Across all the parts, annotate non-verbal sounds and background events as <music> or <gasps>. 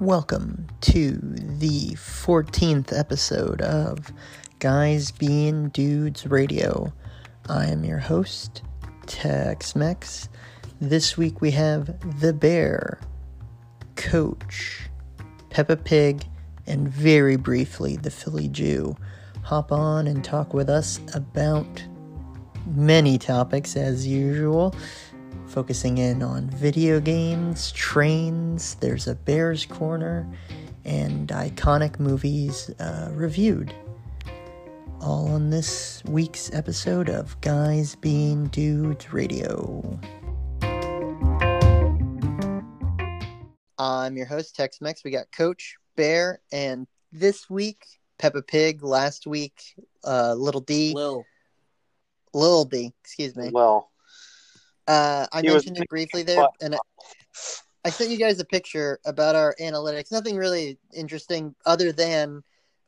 Welcome to the 14th episode of Guys Being Dudes Radio. I am your host, Tex Mex. This week we have The Bear, Coach, Peppa Pig, and very briefly the Philly Jew. Hop on and talk with us about many topics as usual focusing in on video games, trains, there's a Bears Corner, and iconic movies uh, reviewed. All on this week's episode of Guys Being Dudes Radio. I'm your host, Tex Mex. We got Coach, Bear, and this week, Peppa Pig. Last week, uh, Little D. Lil. Little D, excuse me. Well, Uh, I He was mentioned it briefly there, and I, I sent you guys a picture about our analytics. Nothing really interesting other than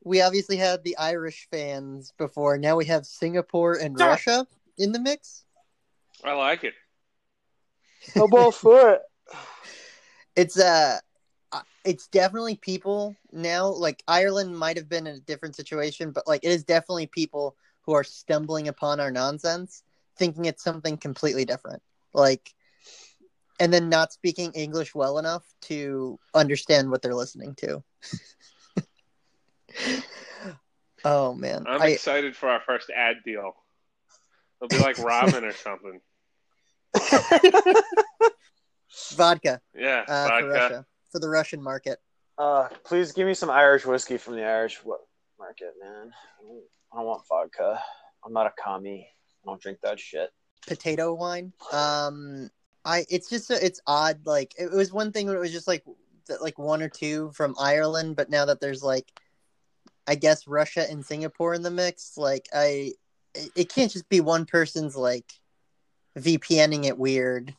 we obviously had the Irish fans before. Now we have Singapore and Sure. Russia in the mix. I like it. how about for it? It's uh uh, it's definitely people now. Like Ireland might have been in a different situation, but like it is definitely people who are stumbling upon our nonsense, thinking it's something completely different. Like, and then not speaking English well enough to understand what they're listening to. <laughs> oh man, I'm I, excited for our first ad deal. It'll be like <laughs> ramen or something. <laughs> vodka Yeah, uh, for. Russia for the Russian market. Uh, please give me some Irish whiskey from the Irish market, man. I don't want vodka. I'm not a commie. I don't drink that shit. Potato wine. Um, I it's just it's odd. Like it was one thing when it was just like like one or two from Ireland, but now that there's like, I guess Russia and Singapore in the mix, like I, it, it can't just be one person's like VPNing it weird.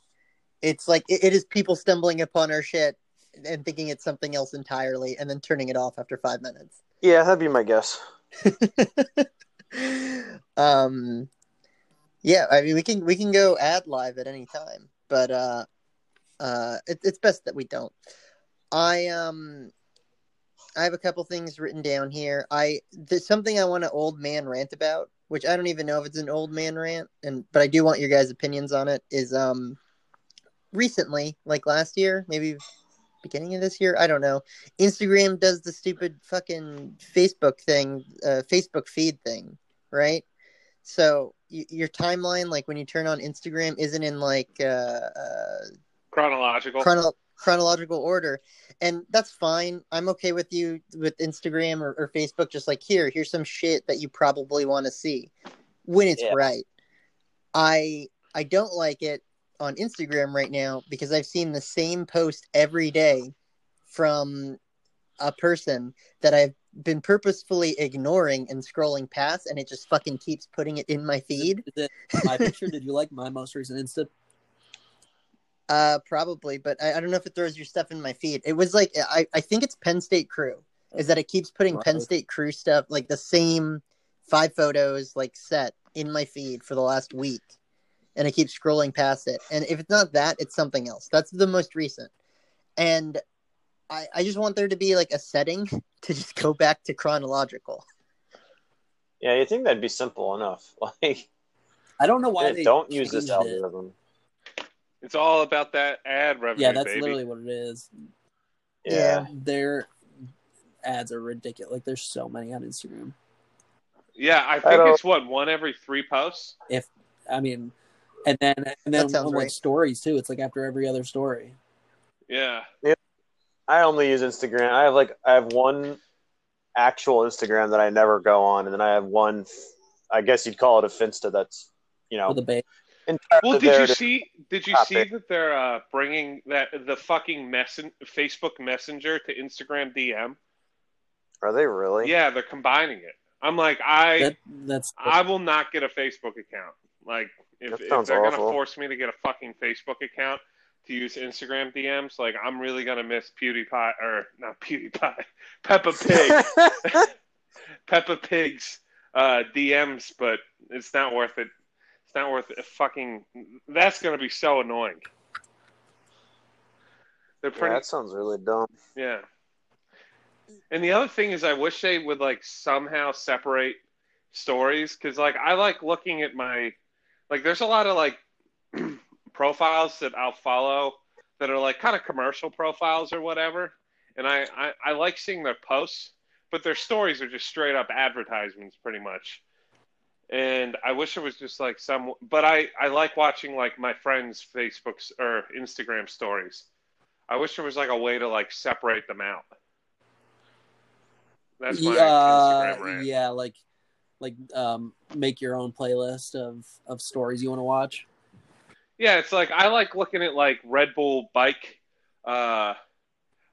It's like it, it is people stumbling upon our shit and thinking it's something else entirely, and then turning it off after five minutes. Yeah, that'd be my guess. <laughs> um yeah i mean we can we can go ad live at any time but uh uh it, it's best that we don't. I um i have a couple things written down here. I there's something i want to old man rant about which i don't even know if it's an old man rant and but i do want your guys opinions on it is um recently like last year maybe beginning of this year i don't know instagram does the stupid fucking facebook thing uh facebook feed thing right so y- your timeline like when you turn on instagram isn't in like uh, uh Chronological. chrono- chronological order and that's fine i'm okay with you with instagram or, or facebook just like here here's some shit that you probably want to see when it's Yeah. right i i don't like it on instagram right now because i've seen the same post every day from a person that i've been purposefully ignoring and scrolling past and it just fucking keeps putting it in my feed my picture? Did you like my most recent Insta? <laughs> Uh, probably, but I, I don't know if it throws your stuff in my feed. It was like I, I think it's Penn State Crew. Is that it keeps putting Penn State Crew stuff like the same five photos like set in my feed for the last week, and I keep scrolling past it. And if it's not that, it's something else. That's the most recent, and I I just want there to be like a setting to just go back to chronological. Yeah, you think that'd be simple enough? <laughs> Like, I don't know why they don't use this changed it. algorithm. It's all about that ad revenue, Yeah, that's baby. literally what it is. Yeah. Their ads are ridiculous. Like there's so many on Instagram. Yeah, I I think don't- it's what one every three posts. If I mean, and then and then sounds on, like stories too. It's like after every other story. Yeah. Yeah, I only use Instagram. I have like I have one actual Instagram that I never go on, and then I have one. I guess you'd call it a Finsta. That's you know the ba- entirely Well, did you see? Did you see that they're uh, bringing that the fucking messen- Facebook Messenger to Instagram DM? Are they really? Yeah, they're combining it. I'm like, I that that's I will not get a Facebook account. Like, if, if they're gonna force me to get a fucking Facebook account to use Instagram DMs, like I'm really gonna miss PewDiePie or not PewDiePie, <laughs> Peppa Pig, <laughs> Peppa Pig's uh, DMs, but it's not worth it. It's not worth it. Fucking, that's gonna be so annoying. They're Yeah, that sounds really dumb. yeah. And the other thing is, I wish they would like somehow separate stories because, like, I like looking at my, like, there's a lot of like profiles that I'll follow that are like kind of commercial profiles or whatever, and I, I I like seeing their posts, but their stories are just straight up advertisements, pretty much. And I wish it was just like some, but I I like watching like my friends' Facebook's or Instagram stories. I wish there was like a way to like separate them out. That's my yeah, Instagram rant. yeah, like like um make your own playlist of of stories you want to watch. Yeah, it's like I like looking at like Red Bull bike, uh,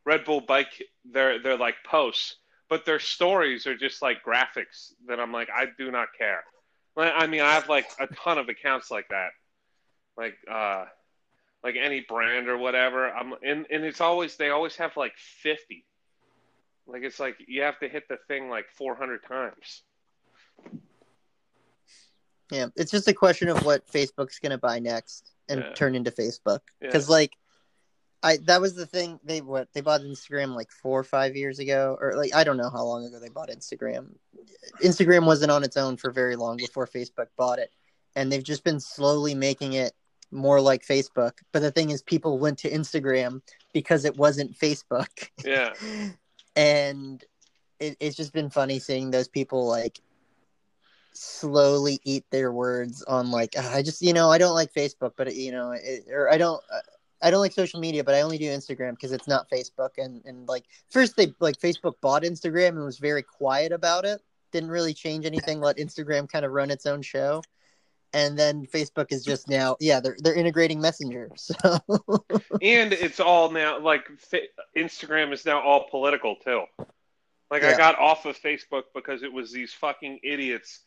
Red Bull bike. They're they're like posts, but their stories are just like graphics that I'm like I do not care. I mean, I have like a ton of accounts like that, like uh, like any brand or whatever. I'm and and it's always they always have like fifty. Like it's like you have to hit the thing like 400 times. Yeah, it's just a question of what Facebook's gonna buy next and Yeah. turn into Facebook. Yeah. Because like, I that was the thing they what they bought Instagram like four or five years ago, or like I don't know how long ago they bought Instagram. Instagram wasn't on its own for very long before Facebook bought it, and they've just been slowly making it more like Facebook. But the thing is, people went to Instagram because it wasn't Facebook. Yeah. <laughs> and it, it's just been funny seeing those people like slowly eat their words on like "Ah, I just you know I don't like Facebook, but you know, it, or I don't. uh, I don't like social media, but I only do Instagram because it's not Facebook. And and like first they like Facebook bought Instagram and was very quiet about it. Didn't really change anything. Let Instagram kind of run its own show. And then Facebook is just now, yeah, they're they're integrating Messenger. <laughs> So and it's all now like Instagram is now all political too. Like I got off of Facebook because it was these fucking idiots,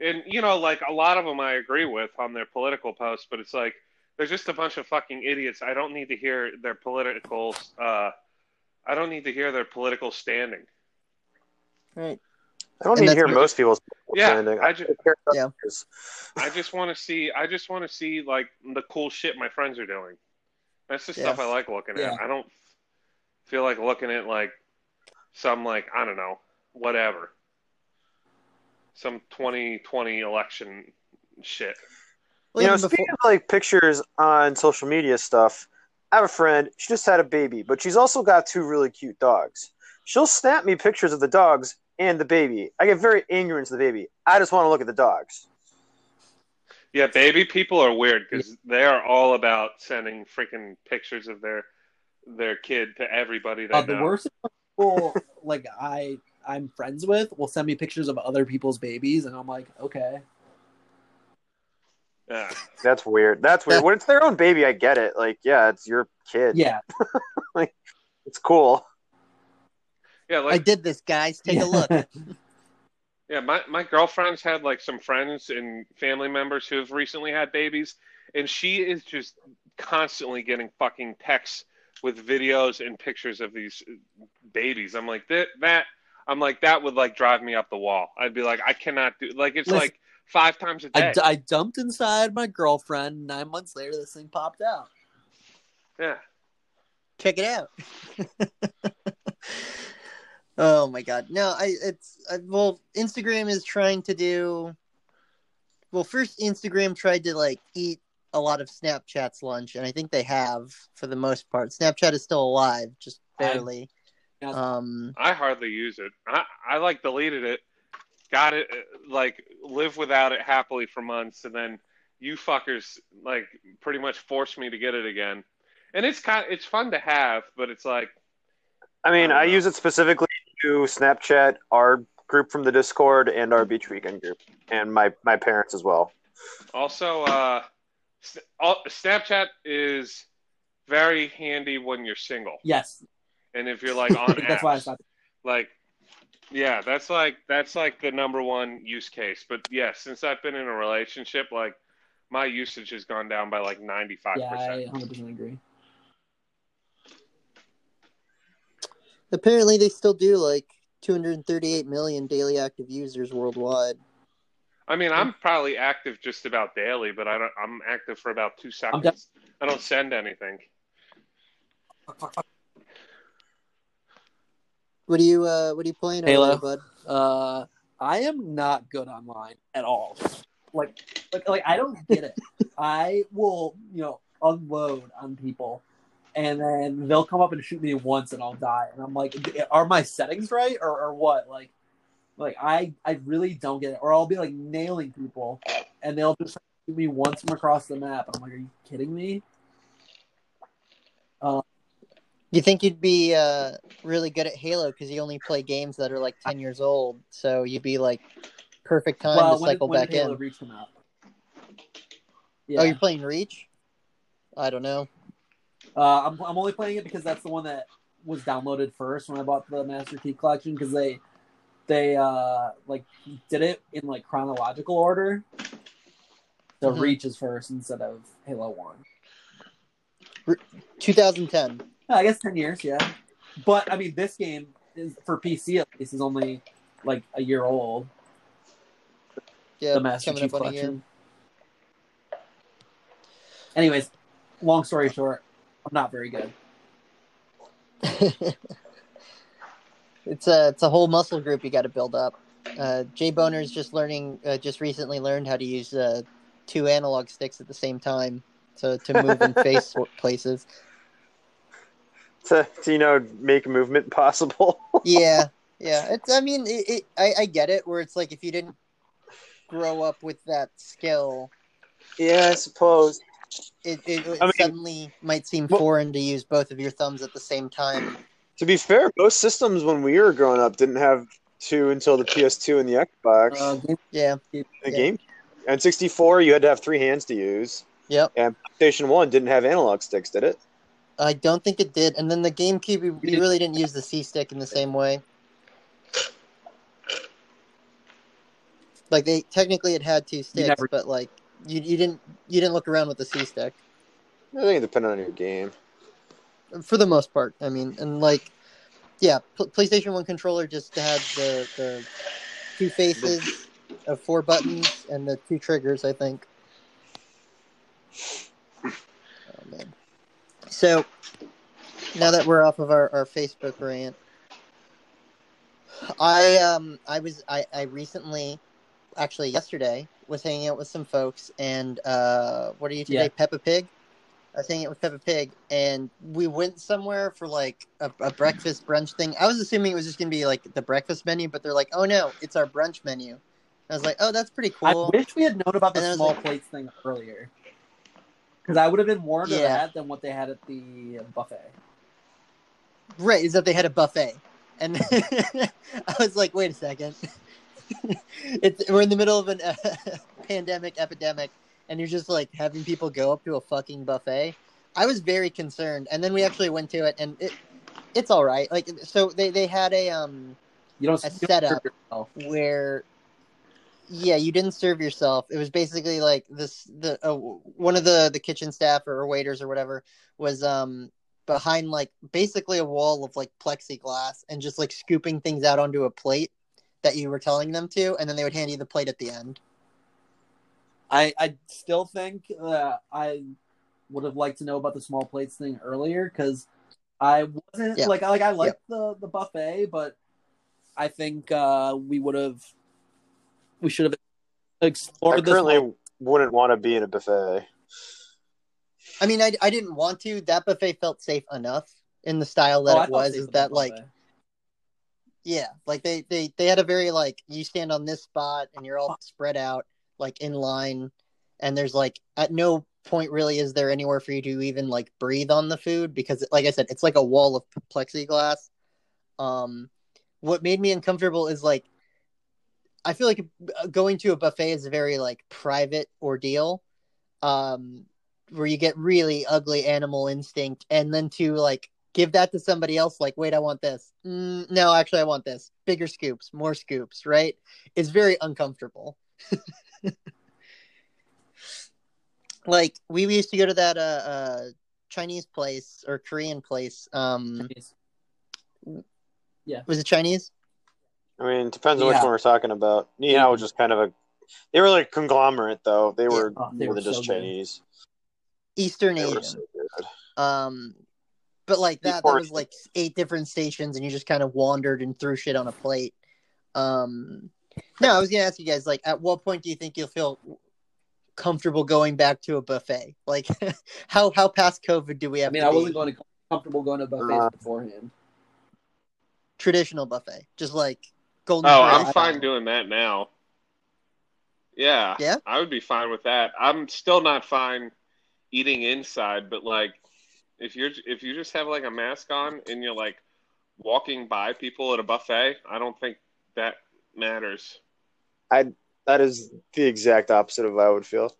and you know, like a lot of them I agree with on their political posts, but it's like they're just a bunch of fucking idiots. I don't need to hear their political. Uh, I don't need to hear their political standing. right. I don't And need to hear what- most people's Yeah, standing. I just, care about Yeah. I just want to see. I just want to see like the cool shit my friends are doing. That's the Yeah. stuff I like looking Yeah. at. I don't feel like looking at like some like I don't know whatever, some 2020 election shit. Well, you know, before- speaking of like pictures on social media stuff, I have a friend. She just had a baby, but she's also got two really cute dogs. She'll snap me pictures of the dogs and the baby. I get very angry into the baby. I just want to look at the dogs. Yeah, baby people are weird because they are all about sending freaking pictures of their their kid to everybody they Uh, the know. worst people like I I'm friends with will send me pictures of other people's babies, and I'm like, okay, Yeah. <laughs> That's weird. That's weird. When it's their own baby, I get it. Like, yeah, it's your kid. yeah, <laughs> like, It's cool. Yeah, I did this, guys. Take a look. <laughs> Yeah, my, my girlfriend's had like some friends and family members who have recently had babies, and she is just constantly getting fucking texts with videos and pictures of these babies. I'm like that that I'm like that would like drive me up the wall. I'd be like I cannot do like it's Listen, like five times a day. d- I dumped inside my girlfriend. Nine months later, this thing popped out. yeah. check it out. <laughs> oh my god, no! I it's I, well, Instagram is trying to do. Well, first Instagram tried to like eat a lot of Snapchat's lunch, and I think they have for the most part. Snapchat is still alive, just I- barely. Yeah. Um, I hardly use it. I, I like deleted it, got it, uh, like live without it happily for months, and then you fuckers like pretty much forced me to get it again. And it's kind, it's fun to have, but it's like, I mean, I I, use it specifically to Snapchat, our group from the Discord, and our Beach Weekend group, and my, my parents as well. also, uh, Snapchat is very handy when you're single, Yes, and if you're like on <laughs> that's why I apps. stopped. like yeah that's like that's like the number one use case but yeah since i've been in a relationship like my usage has gone down by like 95% Yeah, I 100 percent agree. apparently, they still do like 238 million daily active users worldwide. i mean i'm probably active just about daily but i don't i'm active for about two seconds def- i don't send anything What are you uh what are you playing Halo. there, bud? Uh, I am not good online at all. Like, like, like I don't get it. <laughs> I will, you know, unload on people, and then they'll come up and shoot me once, and I'll die. And I'm like, are my settings right, or, or what? Like, like I, I really don't get it. Or I'll be like nailing people, and they'll just shoot me once from across the map. I'm like, are you kidding me? You think you'd be uh really good at Halo because you only play games that are like ten years old, so you'd be like perfect time well, to cycle back in. Reach come out? Yeah. Oh, you're playing Reach? I don't know. Uh, I'm I'm only playing it because that's the one that was downloaded first when I bought the Master Chief Collection because they they uh like did it in like chronological order. So Mhm. Reach is first instead of Halo One. 2010. I guess ten years, yeah. But I mean, this game is for PC at least is only like a year old. Yeah, the Master coming Chief. Collection. Anyways, long story short, I'm not very good. <laughs> it's a it's a whole muscle group you got to build up. Uh, Jay Boner's just learning, uh, just recently learned how to use uh, two analog sticks at the same time to to move and <laughs> face places. To, to you know make movement <laughs> possible. Yeah, yeah. It's I mean, it, it, I I get it. Where it's like if you didn't grow up with that skill, yeah, I suppose. it, it, it I mean- suddenly might seem Well- foreign to use both of your thumbs at the same time. To be fair, most systems when we were growing up didn't have two until the PS2 and the Xbox. Uh, Yeah. the yeah. game and 64, you had to have three hands to use. Yep. And PlayStation One didn't have analog sticks, did it? I don't think it did. And then the GameCube, you, you really didn't use the C stick in the same way. Like they technically it had two sticks, never- but like you you didn't you didn't look around with the C stick I think it depended on your game. for the most part. I mean, and like yeah, Pl- PlayStation One controller just had the the two faces of four buttons and the two triggers. I think. Oh man. So now that we're off of our, our Facebook rant, I um I was I, I recently actually yesterday was hanging out with some folks and uh what are you today? Yeah. Peppa Pig? I was hanging out with Peppa Pig and we went somewhere for like a, a breakfast brunch thing. I was assuming it was just gonna be like the breakfast menu but they're like oh no it's our brunch menu. I was like oh that's pretty cool. I wish we had known about the small like- plates thing earlier. Because I would have been more into Yeah. that than what they had at the buffet. Right, is that they had a buffet. And <laughs> I was like, wait a second. <laughs> it's, we're in the middle of a uh, <laughs> pandemic epidemic, and you're just like having people go up to a fucking buffet. I was very concerned. And then we actually went to it, and it it's all right. Like, so they, they had a, um, You don't, A setup. yourself. where yeah you didn't serve yourself. It was basically like this the uh, one of the the kitchen staff or waiters or whatever was um behind like basically a wall of like plexiglass and just like scooping things out onto a plate that you were telling them to and then they would hand you the plate at the end. I, I still think that I would have liked to know about the small plates thing earlier because I wasn't Yeah. like like I liked the the buffet, but I think uh, we would have we should have I explored this. currently more. wouldn't want to be in a buffet. i mean i, I didn't want to that buffet felt safe enough in the style that Oh, it was is that the like. Yeah, like they they they had a very like you stand on this spot and you're all spread out like in line, and there's like at no point really is there anywhere for you to even like breathe on the food because like I said it's like a wall of plexiglass. Um, what made me uncomfortable is like I feel like going to a buffet is a very like private ordeal, um, where you get really ugly animal instinct, and then to like give that to somebody else like wait i want this. Mm, no actually i want this. Bigger scoops more scoops right? It's very uncomfortable. <laughs> Like we used to go to that uh, uh chinese place or korean place um yeah. was it chinese I mean, it depends on which one we're talking about. Ni Hao was just kind of a. They were like conglomerate, though. They were Oh, they more were than just so good. Chinese. eastern They were asian so good. um But like that, that Before- was like eight different stations, and you just kind of wandered and threw shit on a plate. Um, no, I was gonna ask you guys, like, at what point do you think you'll feel comfortable going back to a buffet? Like, <laughs> how how past COVID do we have? I mean, to I wasn't going to comfortable going to buffets Uh, beforehand. traditional buffet, just like golden. Oh, Corral I'm fine doing that now. Yeah. Yeah? I would be fine with that. I'm still not fine eating inside, but like if you're if you just have like a mask on and you're like walking by people at a buffet, I don't think that matters. I that is the exact opposite of how I would feel.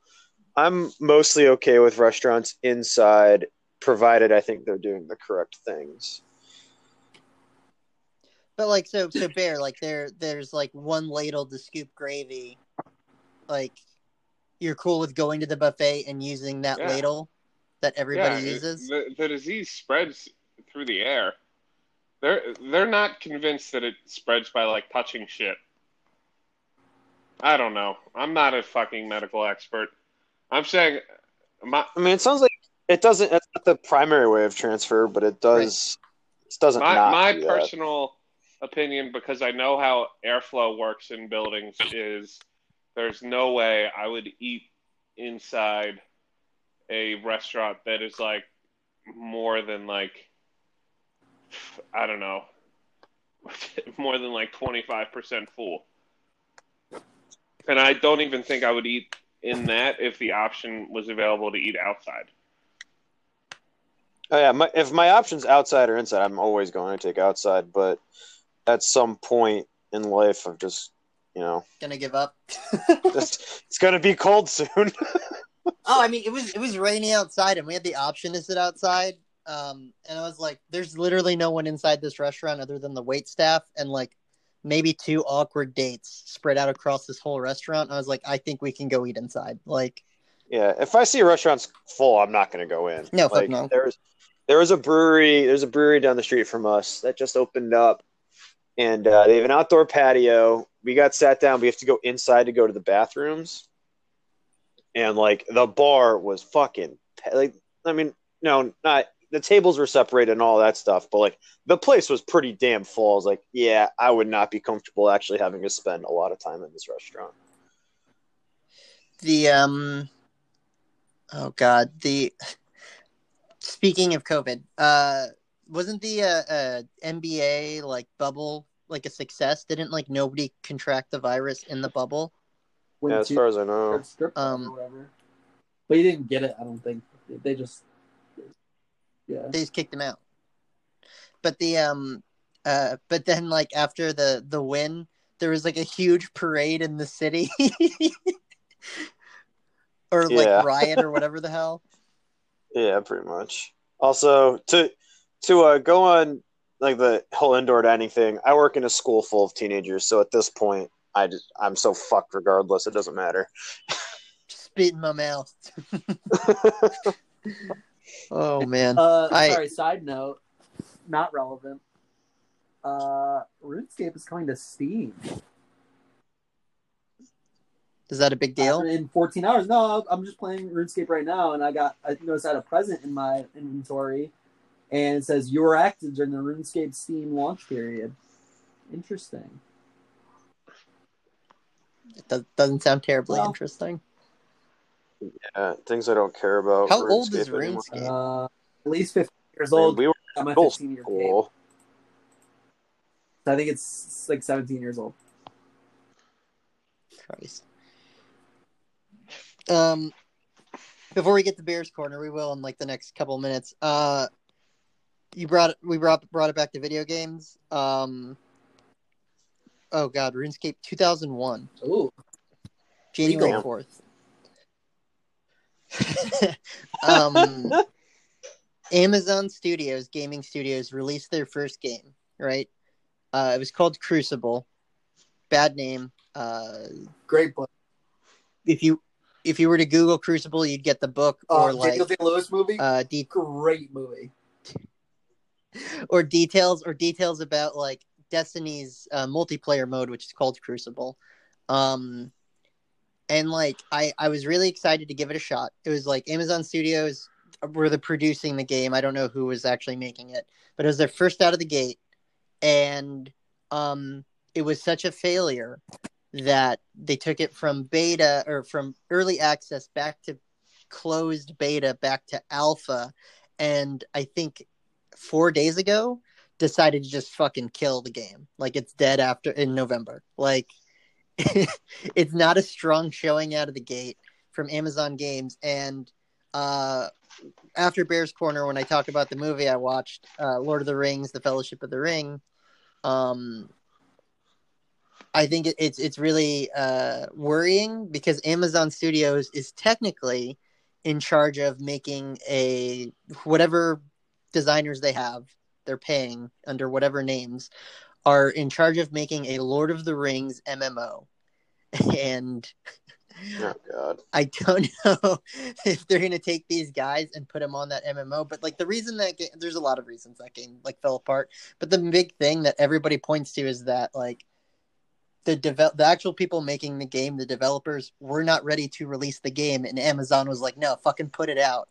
I'm mostly okay with restaurants inside, provided I think they're doing the correct things. But like, so so bear, like there there's like one ladle to scoop gravy. Like, you're cool with going to the buffet and using that Yeah. ladle that everybody Yeah, uses. The, the disease spreads through the air. They're they're not convinced that it spreads by like touching shit. I don't know. I'm not a fucking medical expert. I'm saying my I mean, it sounds like it doesn't. It's not the primary way of transfer, but it does. It doesn't. my, not my do that. Uh, personal opinion because I know how airflow works in buildings is there's no way I would eat inside a restaurant that is like more than like I don't know <laughs> more than like 25% full. And I don't even think I would eat in that if the option was available to eat outside. Oh yeah, my, if my option's outside or inside, I'm always going to take outside. But at some point in life, I've just, you know, Gonna give up. just, <laughs> <laughs> it's to be cold soon. <laughs> Oh, I mean, it was it was raining outside, and we had the option to sit outside. Um, and I was like, "There's literally no one inside this restaurant other than the wait staff and like maybe two awkward dates spread out across this whole restaurant." I was like, "I think we can go eat inside." Like, yeah, if I see a restaurant's full, I'm not to go in. No, like, no. There's there was a brewery. There's a brewery down the street from us that just opened up, and uh, they have an outdoor patio. We got sat down. We have to go inside to go to the bathrooms, and like the bar was fucking like. I mean, no, not the tables were separated and all that stuff, but like the place was pretty damn full. I was like, yeah, I would not be comfortable actually having to spend a lot of time in this restaurant. the um, oh god, the <laughs> speaking of COVID, uh, wasn't the uh, uh NBA like bubble like a success? Didn't like nobody contract the virus in the bubble? Yeah, as far as I know. a strip club Um. But he didn't get it. I don't think they just. Yeah. they just kicked him out. But the um uh but then like after the the win, there was like a huge parade in the city. <laughs> or like Yeah. riot or <laughs> whatever the hell. Yeah, pretty much. Also, to to uh, go on like the whole indoor dining thing, I work in a school full of teenagers, so at this point, I just I'm so fucked regardless. It doesn't matter. Spit in my mouth. <laughs> oh man. Uh, I- sorry. Side note, not relevant. Uh, RuneScape is coming to Steam Is that a big deal? in 14 hours. No, I'm just playing RuneScape right now, and I got I noticed I had a present in my inventory, and it says you were active during the RuneScape Steam launch period. Interesting. It does, doesn't sound terribly Well- interesting. Yeah, things I don't care about. How old is RuneScape. RuneScape? Uh, at least 15 years I mean, old. we were I'm a 15 year kid. school. So I think it's like 17 years old. Christ. Um, before we get to Bears Corner, we will in like the next couple minutes. Uh, you brought we brought brought it back to video games. Um, oh God, RuneScape 2001, Ooh, January. 4th. <laughs> um, Amazon Studios, gaming studios, released their first game. Right, uh, it was called Crucible. Bad name. Uh, great book. if you if you were to Google Crucible, you'd get the book Uh, or like Daniel Day Lewis movie. uh de- great movie. Or details or details about like Destiny's uh, multiplayer mode, which is called Crucible. Um, and like I I was really excited to give it a shot. It was like Amazon Studios were the producing the game. I don't know who was actually making it, but it was their first out of the gate, and um, it was such a failure that they took it from beta or from early access back to closed beta back to alpha, and I think four days ago decided to just fucking kill the game. Like it's dead after in November. Like <laughs> it's not a strong showing out of the gate from Amazon Games. And uh, after Bears Corner, when I talk about the movie I watched, uh, Lord of the Rings: The Fellowship of the Ring, um, I think it, it's it's really uh, worrying because Amazon Studios is technically in charge of making a whatever designers they have they're paying under whatever names are in charge of making a Lord of the Rings MMO. <laughs> And Oh God. I don't <laughs> know if they're going to take these guys and put them on that MMO, but like the reason that game, there's a lot of reasons that game like fell apart, but the big thing that everybody points to is that like the devel- the actual people making the game, the developers were not ready to release the game and Amazon was like, "No, fucking put it out."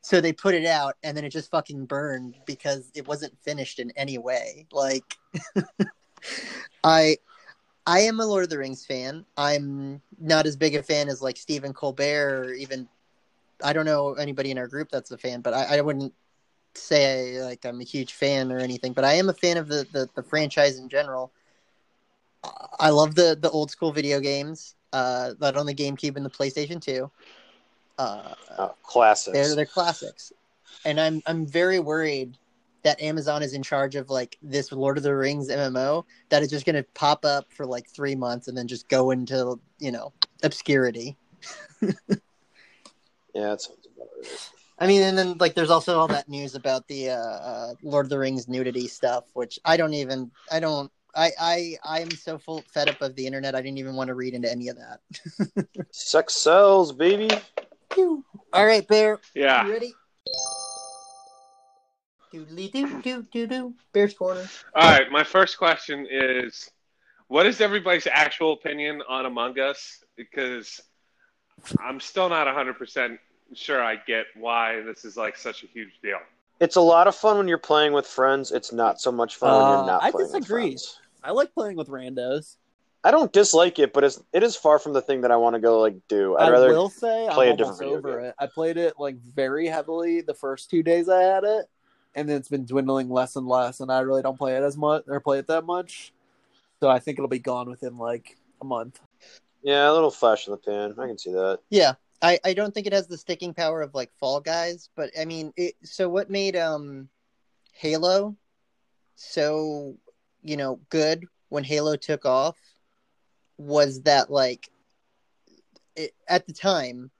So they put it out and then it just fucking burned because it wasn't finished in any way. Like <laughs> I I am a Lord of the Rings fan. I'm not as big a fan as like Stephen Colbert or even I don't know anybody in our group that's a fan, but I, I wouldn't say like I'm a huge fan or anything, but I am a fan of the, the, the franchise in general. I love the, the old school video games, uh, that on the GameCube and the PlayStation 2. Uh, Oh, classics. they're they're classics, and I'm I'm very worried that Amazon is in charge of like this Lord of the Rings MMO that is just going to pop up for like three months and then just go into you know obscurity. <laughs> Yeah, that sounds about right. I mean, and then like there's also all that news about the uh, uh, Lord of the Rings nudity stuff, which I don't even I don't. I, I I am so full fed up of the internet. I didn't even want to read into any of that. <laughs> Sex sells, baby. All right, Bear, Yeah. you ready? Doodly doo doo doo doo. Bear's corner. All right. My first question is, what is everybody's actual opinion on Among Us? Because I'm still not 100% sure I get why this is like such a huge deal. It's a lot of fun when you're playing with friends. It's not so much fun when Uh, you're not I playing disagree. with friends. I like playing with randos. I don't dislike it, but it's, it is far from the thing that I want to go like do. I'd I rather will say play a I'm different almost over game. it. I played it like very heavily the first two days I had it, and then it's been dwindling less and less, and I really don't play it as much or play it that much. So I think it'll be gone within like a month. Yeah, a little flash in the pan. I can see that. Yeah, I, I don't think it has the sticking power of like Fall Guys, but I mean, it, so what made um Halo so you know good when Halo took off was that like it, at the time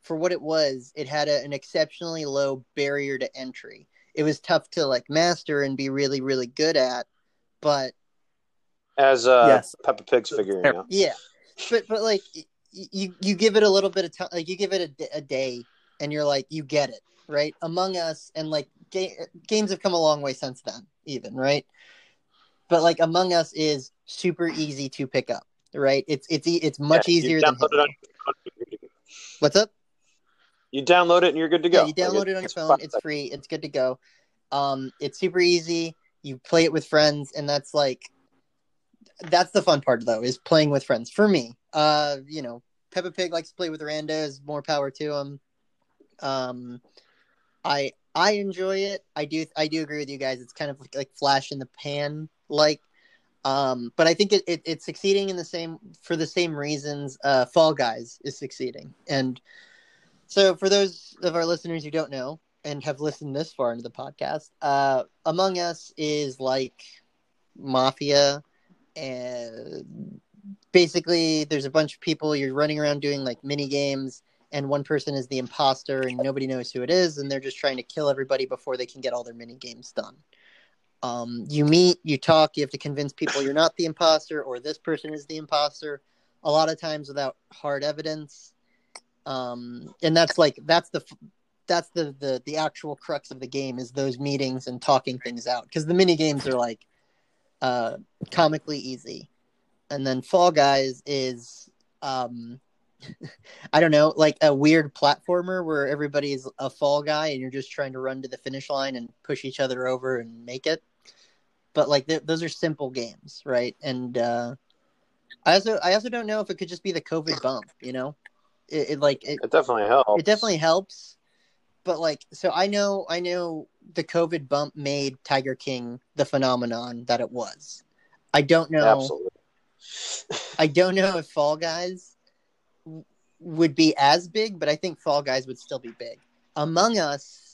for what it was, it had a, an exceptionally low barrier to entry. It was tough to like master and be really really good at, but As uh, Yes. Peppa Pig's figuring out. Yeah, but but like you you give it a little bit of time, like you give it a day, and you're like you get it right. Among Us and like ga- games have come a long way since then, even right. But like Among Us is super easy to pick up, right? It's it's it's much Yeah, easier than it on- what's up. You download it and you're good to go. Yeah, you download Like, it on your phone. fun. It's free. It's good to go. Um, it's super easy. You play it with friends, and that's like, that's the fun part though, is playing with friends. For me, uh, you know, Peppa Pig likes to play with randos. More power to him. Um, I I enjoy it. I do I do agree with you guys. It's kind of like, like flash in the pan, like. Um, but I think it, it, it's succeeding in the same for the same reasons uh, Fall Guys is succeeding, and so, for those of our listeners who don't know and have listened this far into the podcast, uh, Among Us is like Mafia, and basically, there's a bunch of people you're running around doing like mini games, and one person is the imposter, and nobody knows who it is, and they're just trying to kill everybody before they can get all their mini games done. Um, you meet, you talk, you have to convince people you're not the imposter or this person is the imposter. A lot of times without hard evidence um and that's like that's the that's the the the actual crux of the game is those meetings and talking things out because the mini games are like uh comically easy and then fall guys is um <laughs> I don't know, like a weird platformer where everybody's a fall guy and you're just trying to run to the finish line and push each other over and make it. But like th- those are simple games, right? And uh, I also I also don't know if it could just be the COVID bump, you know? It, it like it, It definitely helps. it definitely helps but like so i know i know the covid bump made tiger king the phenomenon that it was i don't know Absolutely. i don't know if fall guys would be as big but i think fall guys would still be big among us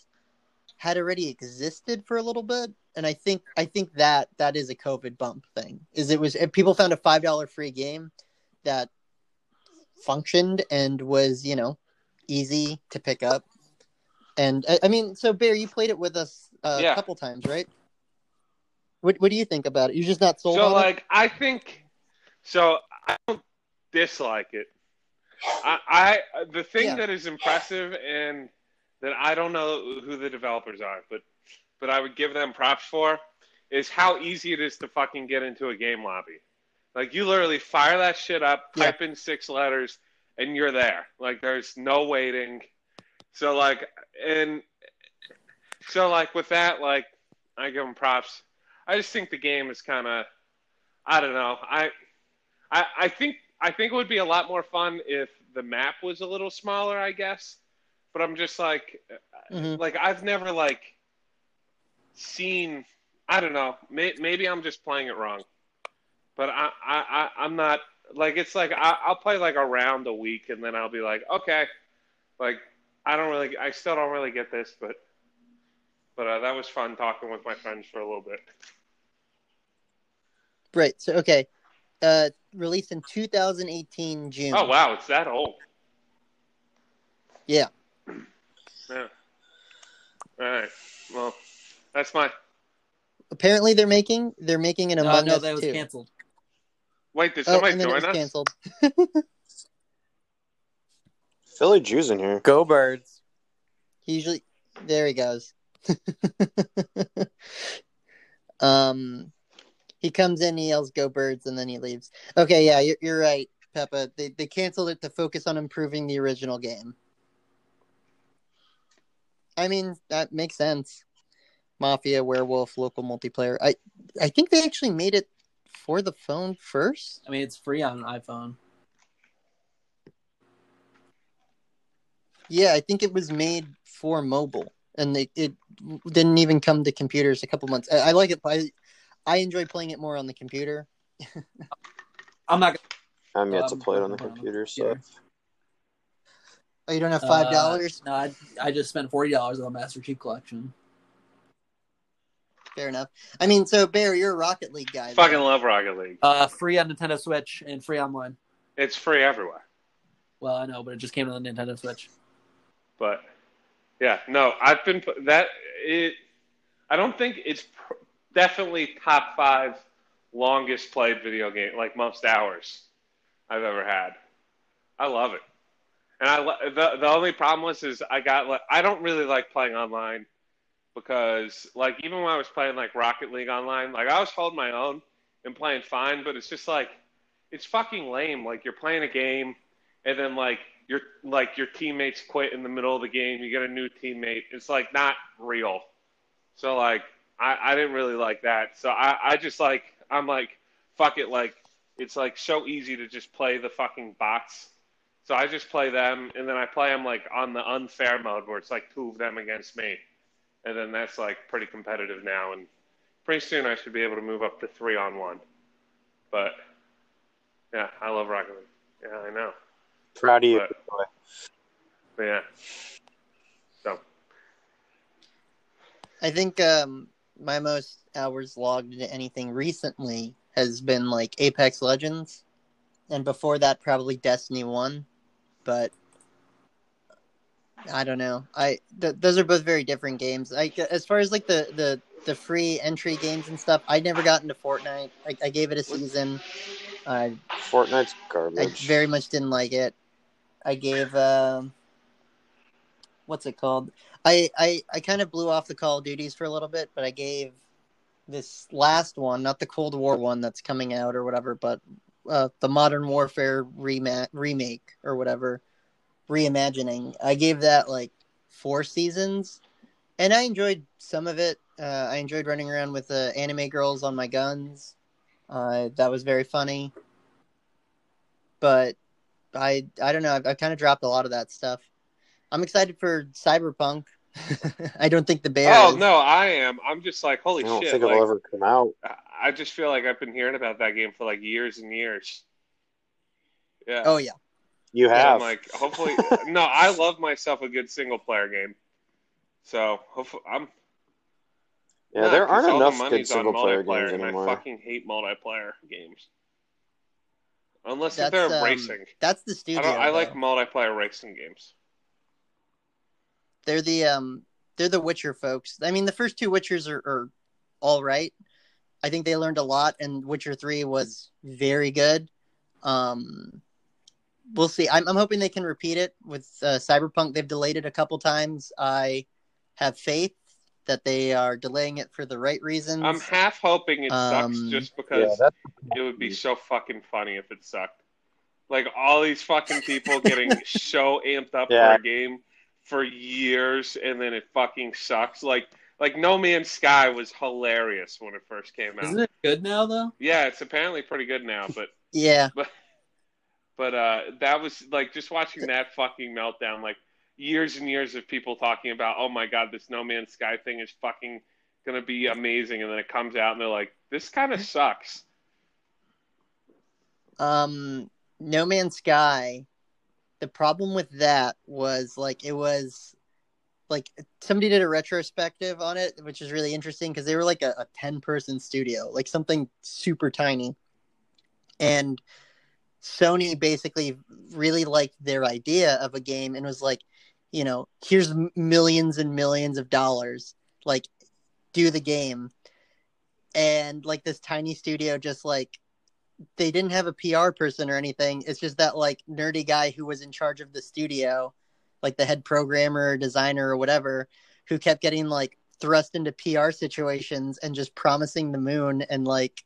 had already existed for a little bit and i think i think that that is a covid bump thing is it was if people found a five dollar free game that functioned and was you know easy to pick up and I- i mean so bear you played it with us uh, Yeah. a couple times right what, what do you think about it you're just not sold So on it like I think so I don't dislike it. I, I the thing Yeah. that is impressive and that I don't know who the developers are, but but I would give them props for is how easy it is to fucking get into a game lobby. Like you literally fire that shit up, Yeah. type in six letters, and you're there. Like there's no waiting. So like and so like with that, like I give them props. I just think the game is kind of I don't know. I, I I think I think it would be a lot more fun if the map was a little smaller. I guess, but I'm just like Mhm. like I've never like seen. I don't know. May, maybe I'm just playing it wrong, but I I, I I'm not like it's like I, I'll play like a round a week and then I'll be like okay, like I don't really I still don't really get this, but but uh, that was fun talking with my friends for a little bit. right so okay uh released in 2018 june Oh wow, it's that old. Yeah. Yeah. All right. Well, that's my. apparently they're making they're making an No, among no, us that was too canceled. Wait, did oh somebody and then it join was us? canceled Philly Jews in here. Go birds. He usually there he goes. <laughs> um he comes in, he yells go birds and then he leaves. Okay, yeah, you're, you're right, Peppa. They they canceled it to focus on improving the original game. I mean, that makes sense. Mafia, werewolf, local multiplayer. I I think they actually made it for the phone first. I mean, it's free on an iPhone. Yeah, I think it was made for mobile, and it, it didn't even come to computers a couple months. I, I like it. I I enjoy playing it more on the computer. <laughs> I'm not Gonna... I'm yet to Um, play it on the hold on. computer, so Yeah. Oh, you don't have five dollars? Uh, no, I, I just spent forty dollars on a Master Chief Collection. Fair enough. I mean, so Bear, you're a Rocket League guy. Fucking love Rocket League. Uh, free on Nintendo Switch and free online. It's free everywhere. Well, I know, but it just came to the Nintendo Switch. But yeah, no, I've been that it. I don't think it's pr- definitely top five longest played video game, like most hours I've ever had. I love it, and I the the only problem was is I got like I don't really like playing online because like even when I was playing like Rocket League online, like I was holding my own and playing fine, but it's just like it's fucking lame. Like you're playing a game and then like your like your teammates quit in the middle of the game, you get a new teammate. It's like not real. So like I, I didn't really like that. So I, I just like I'm like fuck it like it's like so easy to just play the fucking bots. So I just play them and then I play them like on the unfair mode where it's like two of them against me. And then that's like pretty competitive now and pretty soon I should be able to move up to three on one. But yeah, I love Rocket League. Yeah, I know. proud of you. But- boy. But yeah. So I think um, my most hours logged into anything recently has been like Apex Legends, and before that probably Destiny One, but I don't know. I th- those are both very different games. Like as far as like the the the free entry games and stuff, I never got into Fortnite. I, I gave it a season. I Fortnite's garbage. I very much didn't like it. I gave um, what's it called? I, I I kind of blew off the Call of Duties for a little bit, but I gave this last one, not the Cold War one that's coming out or whatever, but uh, the Modern Warfare rema- remake or whatever reimagining. I gave that like four seasons, and I enjoyed some of it. Uh, I enjoyed running around with the uh, anime girls on my guns. Uh, that was very funny. But I I don't know. I've, I've kind of dropped a lot of that stuff. I'm excited for Cyberpunk. <laughs> I don't think the bear. Oh is. no, I am. I'm just like, holy shit. I don't shit! think like, it'll ever come out. I- I just feel like I've been hearing about that game for like years and years. Yeah. Oh yeah. You have. I'm like, hopefully, no. I love myself a good single player game. So hopefully, I'm. yeah, nah, there 'cause aren't all the enough good single player multiplayer, games and anymore. I fucking hate multiplayer games. Unless That's they're um, racing. That's the I studio. don't. I like though. multiplayer racing games. They're the um they're the Witcher folks. I mean, the first two Witchers are, are all right. I think they learned a lot, and Witcher Three was very good. Um, we'll see. I'm I'm hoping they can repeat it with uh, Cyberpunk. They've delayed it a couple times. I have faith that they are delaying it for the right reasons. I'm half hoping it sucks Um, just because yeah, it would be so fucking funny if it sucked. Like all these fucking people getting <laughs> so amped up Yeah. for a game for years and then it fucking sucks. Like like No Man's Sky was hilarious when it first came out. Isn't it good now though? Yeah, it's apparently pretty good now, but <laughs> yeah, but uh that was like just watching that fucking meltdown like years and years of people talking about, "Oh my god, this No Man's Sky thing is fucking going to be amazing." And then it comes out and they're like, "This kind of sucks." um, No Man's Sky. The problem with that was like it was like somebody did a retrospective on it, which is really interesting because they were like a, a ten person studio, like something super tiny, and Sony basically really liked their idea of a game and was like, you know, here's millions and millions of dollars, like do the game, and like this tiny studio just like they didn't have a PR person or anything. It's just that like nerdy guy who was in charge of the studio, like the head programmer or designer or whatever, who kept getting like thrust into PR situations and just promising the moon and like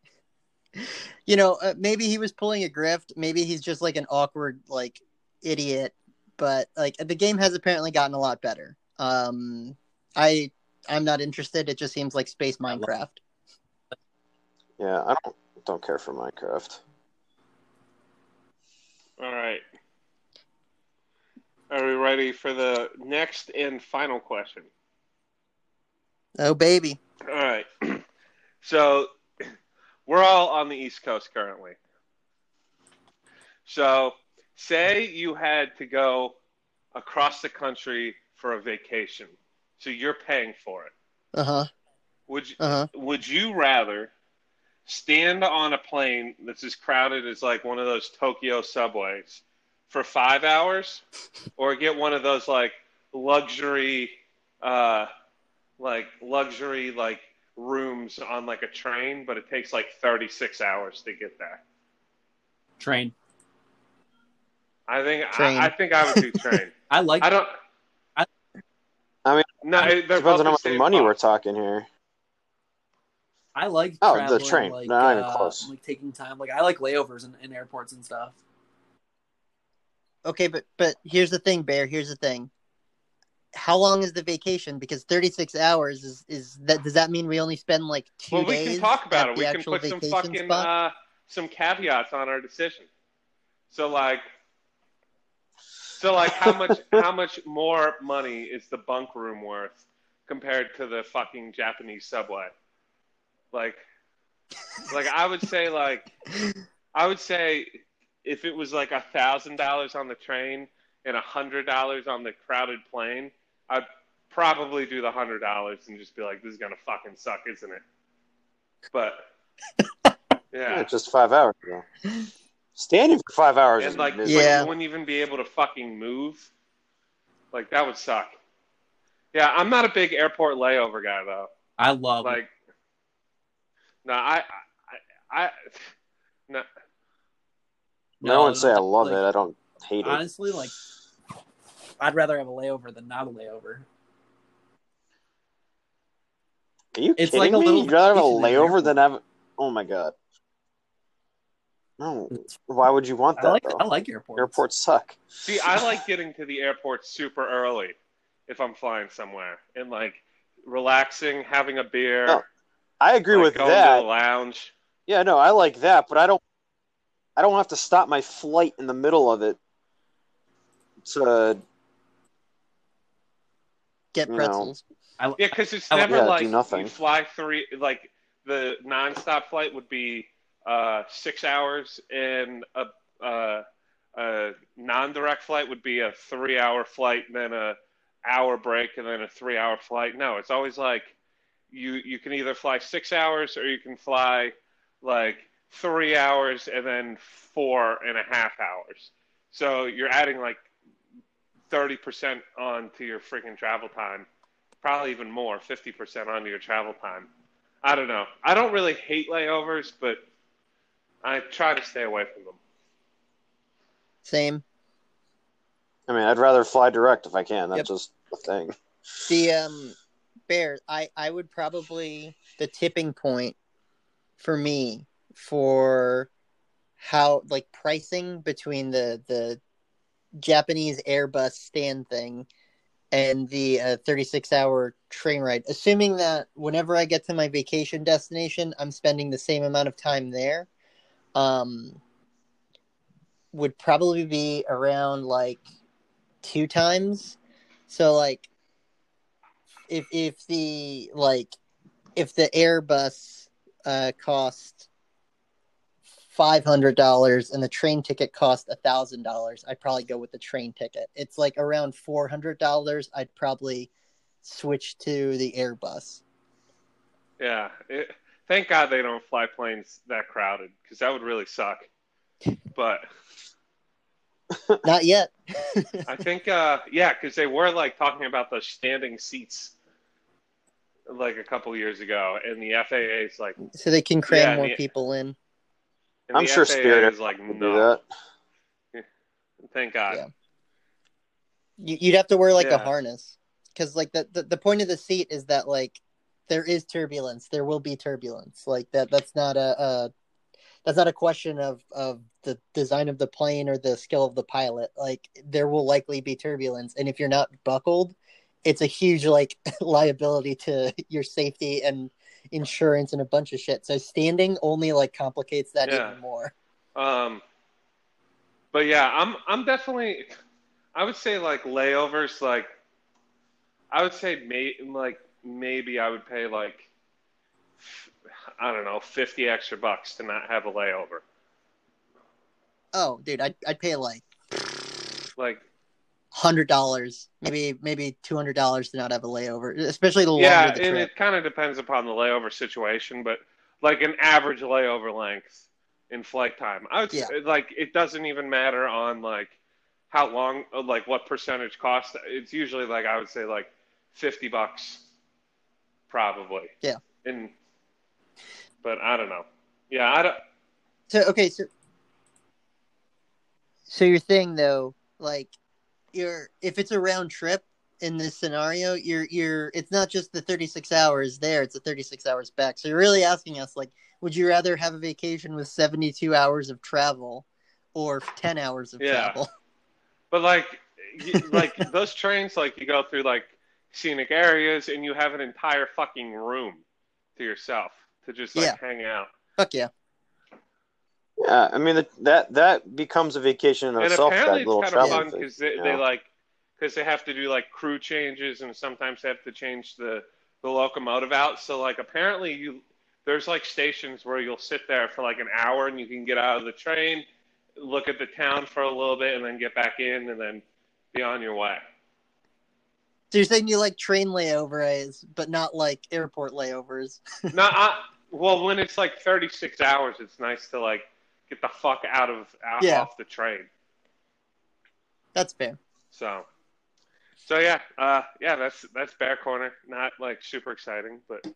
you know, uh, maybe he was pulling a grift, maybe he's just like an awkward like idiot, but like the game has apparently gotten a lot better. Um I I'm not interested. It just seems like space Minecraft. yeah. I don't don't care for Minecraft. All right. Are we ready for the next and final question? Oh baby. All right. <clears throat> So <clears throat> we're all on the East Coast currently. So say you had to go across the country for a vacation. So you're paying for it. Uh-huh. Would you, Uh-huh. would you rather stand on a plane that's as crowded as like one of those Tokyo subways for five hours, or get one of those like luxury, uh, like luxury like rooms on like a train, but it takes like thirty six hours to get there? Train. I think Train. I, I think I would do train. <laughs> I like. I don't. I- I mean, no, it- they're Depends on how much same money we're talking here. I like. Oh, the train. Like, No, not even uh, close. Like taking time. Like I like layovers in, in airports and stuff. Okay, but but here's the thing, Bear. Here's the thing. How long is the vacation? Because 36 hours is is that does that mean we only spend like two Well, we can talk about it. We can put some fucking uh, some caveats on our decision. So like, so like, how much <laughs> how much more money is the bunk room worth compared to the fucking Japanese subway? Like, like I would say like, I would say if it was like a thousand dollars on the train and a hundred dollars on the crowded plane, I'd probably do the hundred dollars and just be like, this is gonna fucking suck, isn't it? But <laughs> Yeah, yeah. just five hours. Ago. Standing for five hours And is like. Yeah. like, you wouldn't even be able to fucking move. Like that would suck. Yeah, I'm not a big airport layover guy though. I love. it. Like, no, I, I, I, <laughs> no, I wouldn't say I love like, it. I don't hate it. Honestly, like, I'd rather have a layover than not a layover. Are you it's kidding like a me? little You'd rather have a vacation in an layover than have. Oh my god. No, why would you want that? I that like though? I like airports. Airports suck. See, I like getting to the airport super early if I'm flying somewhere and like relaxing, having a beer. No, I agree like, with going that. To the lounge. Yeah, no, I like that, but I don't. I don't have to stop my flight in the middle of it. To Get pretzels. I, Yeah, because it's I never Yeah, like nothing. you fly three. Like the nonstop flight would be uh, six hours, and a, uh, a non-direct flight would be a three-hour flight, and then a hour break, and then a three-hour flight. No, it's always like you you can either fly six hours or you can fly like three hours and then four and a half hours. So you're adding like thirty percent on to your freaking travel time probably even more, 50% onto your travel time. I don't know. I don't really hate layovers, but I try to stay away from them. Same. I mean, I'd rather fly direct if I can. That's Yep. just the thing. The um bear, I I would probably the tipping point for me for how like pricing between the the Japanese Airbus stand thing and the uh, 36 hour train ride. Assuming that whenever I get to my vacation destination I'm spending the same amount of time there um would probably be around like two times. So like if if the like if the Airbus uh cost five hundred dollars and the train ticket cost a thousand dollars, I'd probably go with the train ticket. It's like around four hundred dollars. I'd probably switch to the Airbus. Yeah. It, thank God they don't fly planes that crowded because that would really suck. But <laughs> Not yet. I think, uh, yeah, because they were like talking about the standing seats like a couple years ago, and the FAA is like, so they can cram Yeah, more the- people in. And I'm sure FAA Spirit is like, Do no. that. <laughs> Thank God. Yeah. You, you'd have to wear like a harness because like the, the the point of the seat is that like there is turbulence. There will be turbulence. Like that. That's not a, a that's not a question of of the design of the plane or the skill of the pilot. Like there will likely be turbulence, and if you're not buckled, it's a huge like <laughs> liability to your safety and insurance and a bunch of shit. So standing only like complicates that Yeah. even more. Um, but yeah, I'm I'm definitely. I would say like layovers, like I would say may, like maybe I would pay like I don't know fifty extra bucks to not have a layover. Oh, dude, I'd I'd pay like Like hundred dollars, maybe maybe two hundred dollars to not have a layover, especially the longer yeah, the and trip. it kind of depends upon the layover situation, but like an average layover length in flight time, I would say like it doesn't even matter on like how long, uh, like what percentage cost. It's usually like I would say like fifty bucks, probably. Yeah. And but I don't know. Yeah, I don't. So okay, so so you're saying though, like you're if it's a round trip in this scenario, you're you're it's not just the 36 hours there, it's the 36 hours back. So you're really asking us like, would you rather have a vacation with 72 hours of travel or 10 hours of Yeah. travel? <laughs> But like, you, like <laughs> those trains, like you go through like scenic areas, and you have an entire fucking room to yourself to just like Yeah. hang out. Fuck yeah. Yeah, I mean that that, that becomes a vacation in and itself. apparently That little it's kind of travel fun thing, because they, you they like because they have to do like crew changes and sometimes they have to change the the locomotive out so like apparently you there's like stations where you'll sit there for like an hour and you can get out of the train look at the town for a little bit and then get back in and then be on your way So you're saying you like train layovers, but not like airport layovers. <laughs> no I, uh, well when it's like 36 hours it's nice to like get the fuck out of out Yeah. off the train That's fair. So, so yeah, uh, yeah, that's that's Bear Corner. Not like super exciting, but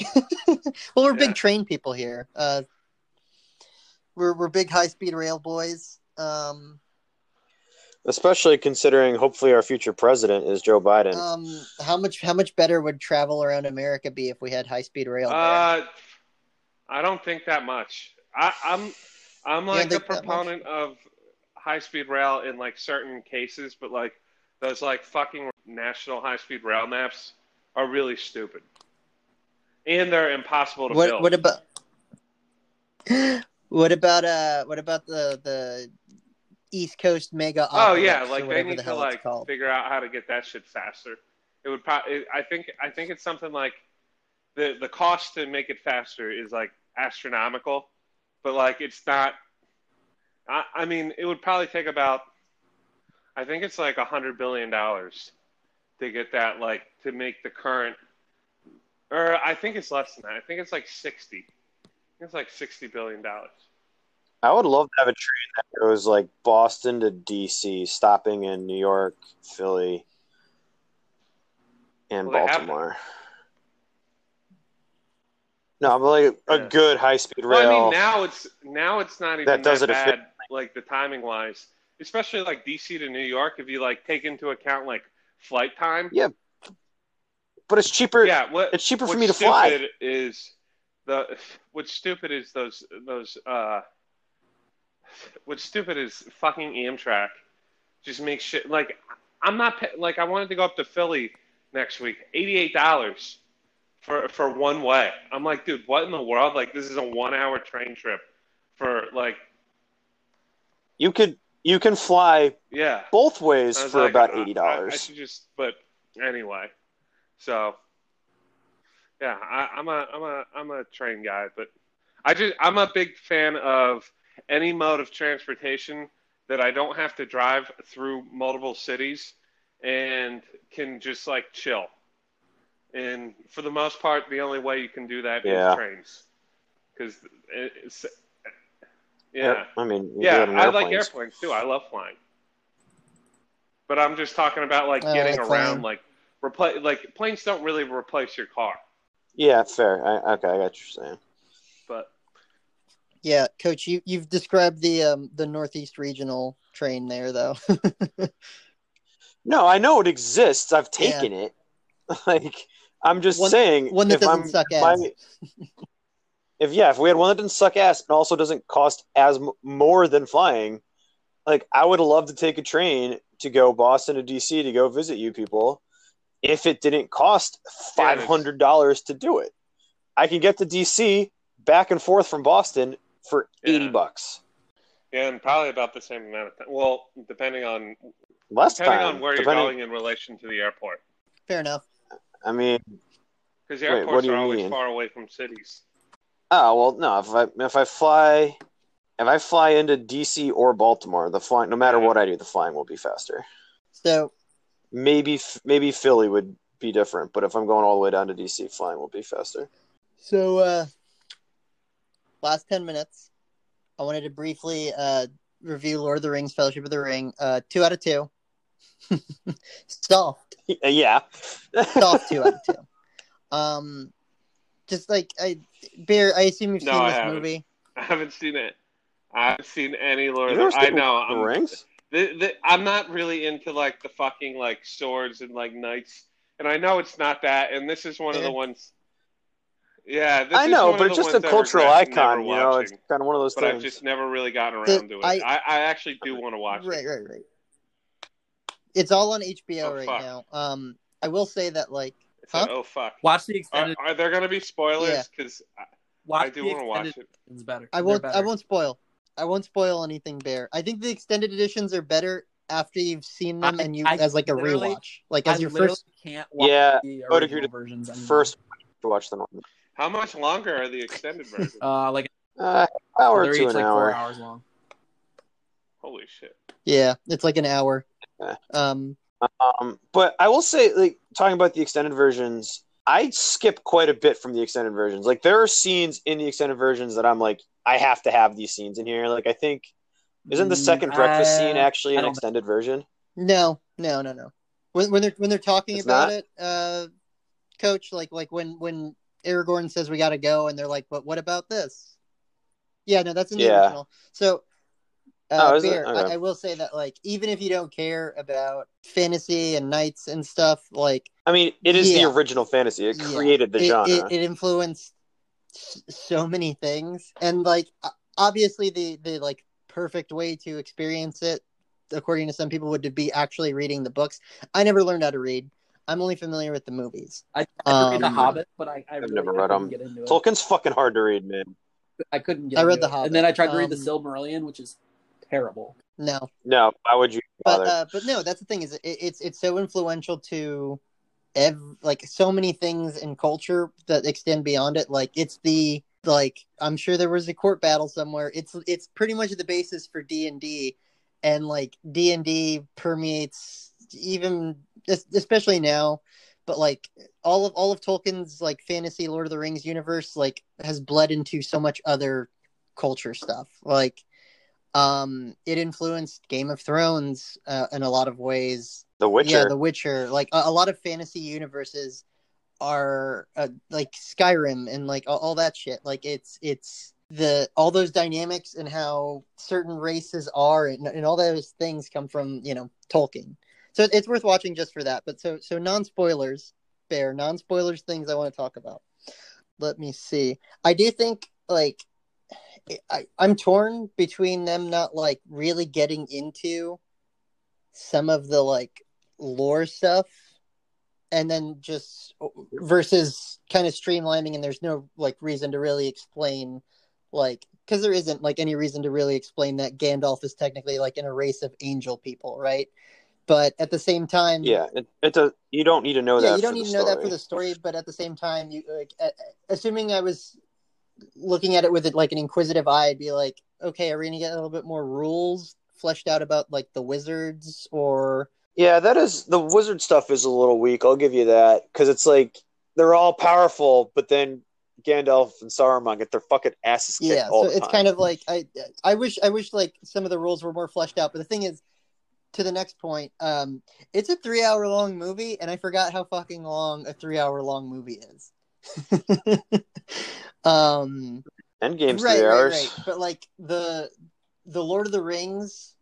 <laughs> well, we're Yeah. big train people here. Uh, we're we're big high speed rail boys. Um, especially considering hopefully our future president is Joe Biden. um, how much how much better would travel around America be if we had high speed rail? uh, I don't think that much. I, I'm I'm like a think that much? proponent of high speed rail in like certain cases, but like those like fucking national high speed rail maps are really stupid, and they're impossible to What build. what about <gasps> what about uh what about the the East Coast Mega? Oh yeah, like they need the to like figure out how to get that shit faster. It would probably. I think. I think it's something like the the cost to make it faster is like astronomical, but like it's not. I, I mean, it would probably take about. I think it's like a hundred billion dollars to get that like to make the current. Or I think it's less than that. I think it's like sixty. I think it's like sixty billion dollars. I would love to have a train that goes like Boston to DC, stopping in New York, Philly, and Well, Baltimore. No, but like a Yeah. good high speed rail. Well, I mean, now it's now it's not even That that, does it bad, efficiently. like the timing wise, especially like DC to New York. If you like take into account like flight time, Yeah, but it's cheaper. yeah. What it's cheaper for me to fly. stupid Is the what's stupid is those those uh, what's stupid is fucking Amtrak just makes shit like I'm not like I wanted to go up to Philly next week, eighty eight dollars for for one way. I'm like, dude, what in the world? Like this is a one hour train trip for like You could you can fly yeah. both ways for like, about uh, I- eighty I, I dollars. should just, but anyway, so yeah, I, I'm a I'm a I'm a train guy, but I just I'm a big fan of any mode of transportation that I don't have to drive through multiple cities and can just like chill. And for the most part, the only way you can do that is Yeah. trains, because it's yeah. I mean, Yeah, do it in I like airplanes. airplanes too. I love flying. But I'm just talking about like I getting like around, flying. like replace. Like planes don't really replace your car, Yeah, fair. I, okay, I got what you're saying. but Yeah, Coach, you you've described the um the Northeast Regional train there though. <laughs> No, I know it exists. I've Yeah. taken it. <laughs> Like, I'm just One- saying, one that if doesn't I'm, suck if ass. I- <laughs> if yeah, if we had one that didn't suck ass and also doesn't cost as m- more than flying, like I would love to take a train to go Boston to DC to go visit you people. If it didn't cost Yeah, five it's- hundred dollars to do it, I can get to DC back and forth from Boston for eighty Yeah. bucks. yeah, and probably about the same amount of time. Well, depending on Less depending time. on where depending, you're going in relation to the airport, Fair enough. I mean, because the Wait, what airports do you are always mean? far away from cities. Oh well, no. If I if I fly, if I fly into DC or Baltimore, the flying, no matter Yeah. what I do, the flying will be faster. So Maybe maybe Philly would be different, but if I'm going all the way down to DC, flying will be faster. so uh last ten minutes. I wanted to briefly uh review Lord of the Rings, Fellowship of the Ring. Uh two out of two. Soft. <laughs> yeah. Soft two out of two. Um just like I Bear, I assume you've No, seen I this haven't. movie. I haven't seen it. I haven't seen any Lord of the. I know. The I'm, Rings? the, the, I'm not really into like the fucking like swords and like knights, and I know it's not that. And this is one of the ones. Yeah, this I is know, one but of it's just a cultural icon. never You know, it's kind of one of those but I've just never really gotten The- around to it. I- I, I actually do want to watch it. Right, it. right, right. It's all on HBO Oh, right fuck. now. Um I will say that like I said, Huh? oh fuck. Watch the Are, extended. are there going to be spoilers? Because watch I do want to watch it. It's better. I won't. I won't spoil. I won't spoil anything. Bear. I think the extended editions are better after you've seen them I- and you I as like a rewatch, like as I your literally first. can't watch Yeah, the I would agree original to versions. anymore. First to watch the Norman. How much longer are the extended <laughs> versions? uh, like Uh, hour to an like hour. four hours long. Holy shit. Yeah, it's like an hour. Um. Um, but I will say, like talking about the extended versions, I skip quite a bit from the extended versions. Like there are scenes in the extended versions that I'm like, I have to have these scenes in here. Like I think isn't the Mm, second breakfast scene uh, actually an extended version? No, no, no, no. When when they're when they're talking It's about not? it, uh, Coach, like like when when Aragorn says we got to go, and they're like, but what about this? Yeah, no, that's in the Yeah. original. So. Oh, Uh, is it? Bear, Okay. I, I will say that, like, even if you don't care about fantasy and knights and stuff, like, I mean, it is Yeah. the original fantasy. It Yeah. created the it, genre. It, it influenced so many things, and like obviously the the like perfect way to experience it, according to some people, would be actually reading the books. I never learned how to read. I'm only familiar with the movies. I, I read The Um, Hobbit, but I, I I've really, never read couldn't 'em. Get into it. Tolkien's fucking hard to read, man. I couldn't get. I read into The it. and then I tried to read the Um, Silmarillion, which is terrible. No, No, why would you but uh, but no, that's the thing is it, it's it's so influential to ev- like so many things in culture that extend beyond it. Like it's the like I'm sure there was a court battle somewhere. It's it's pretty much the basis for D and D, and like D and D permeates even especially now. But like all of all of Tolkien's like fantasy Lord of the Rings universe like has bled into so much other culture stuff. Like um it influenced Game of Thrones uh, in a lot of ways the Witcher. yeah, The Witcher. Like a, a lot of fantasy universes are uh, like Skyrim and like all, all that shit. Like it's it's the all those dynamics and how certain races are and, and all those things come from you know Tolkien. So it's worth watching just for that. But so so non spoilers, bear non spoilers things I want to talk about. Let me see. I do think like I, I'm torn between them not like really getting into some of the like lore stuff and then just versus kind of streamlining and there's no like reason to really explain like because there isn't like any reason to really explain that Gandalf is technically like in a race of angel people, right? But at the same time, yeah, it, it's a you don't need to know yeah, that. you don't need to know that for the story, but at the same time, you like assuming I was looking at it with it like an inquisitive eye, I'd be like, okay, are we gonna get a little bit more rules fleshed out about like the wizards or Yeah, that is the wizard stuff is a little weak. I'll give you that because it's like they're all powerful, but then Gandalf and Saruman get their fucking asses kicked yeah so it's time. kind of like i i wish i wish like some of the rules were more fleshed out but the thing is to the next point um it's a three hour long movie and i forgot how fucking long a three hour long movie is <laughs> um Endgame's right three right hours. right but like the the lord of the rings